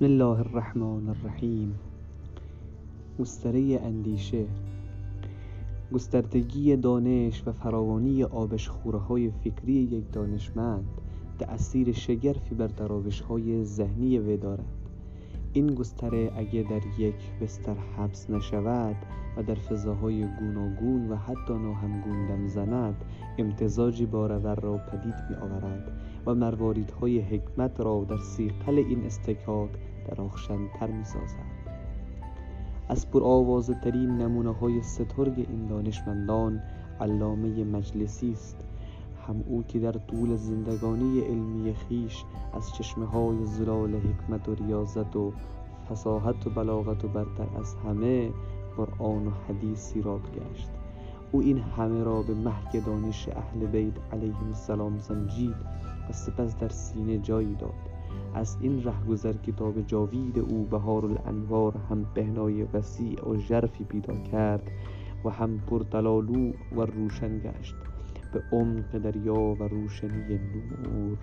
بسم الله الرحمن الرحیم. گستره اندیشه گستردگی دانش و فراوانی های فکری یک دانشمند تأثیر شگرفی بر های ذهنی وی دارد. این گستره اگر در یک بستر حبس نشود و در فضاهای گوناگون و حتی ناهمگون دم زند امتزاجی بارور را پدید می آورد و مرواریدهای حکمت را در سیقل این استکاک تر می سازد از آوازه ترین نمونه های سترگ این دانشمندان علامه مجلسی است هم او که در طول زندگانی علمی خیش از چشمه های زلال حکمت و ریاضت و فساحت و بلاغت و برتر از همه قرآن و حدیث سیراب گشت. او این همه را به محک دانش اهل بیت علیهم السلام سنجید و سپس در سینه جایی داد. از این رهگذر کتاب جاوید او بهار الانوار هم بهنای وسیع و ژرفی پیدا کرد و هم پرتلالو و روشن گشت. به عمق دریا و روشنی نور.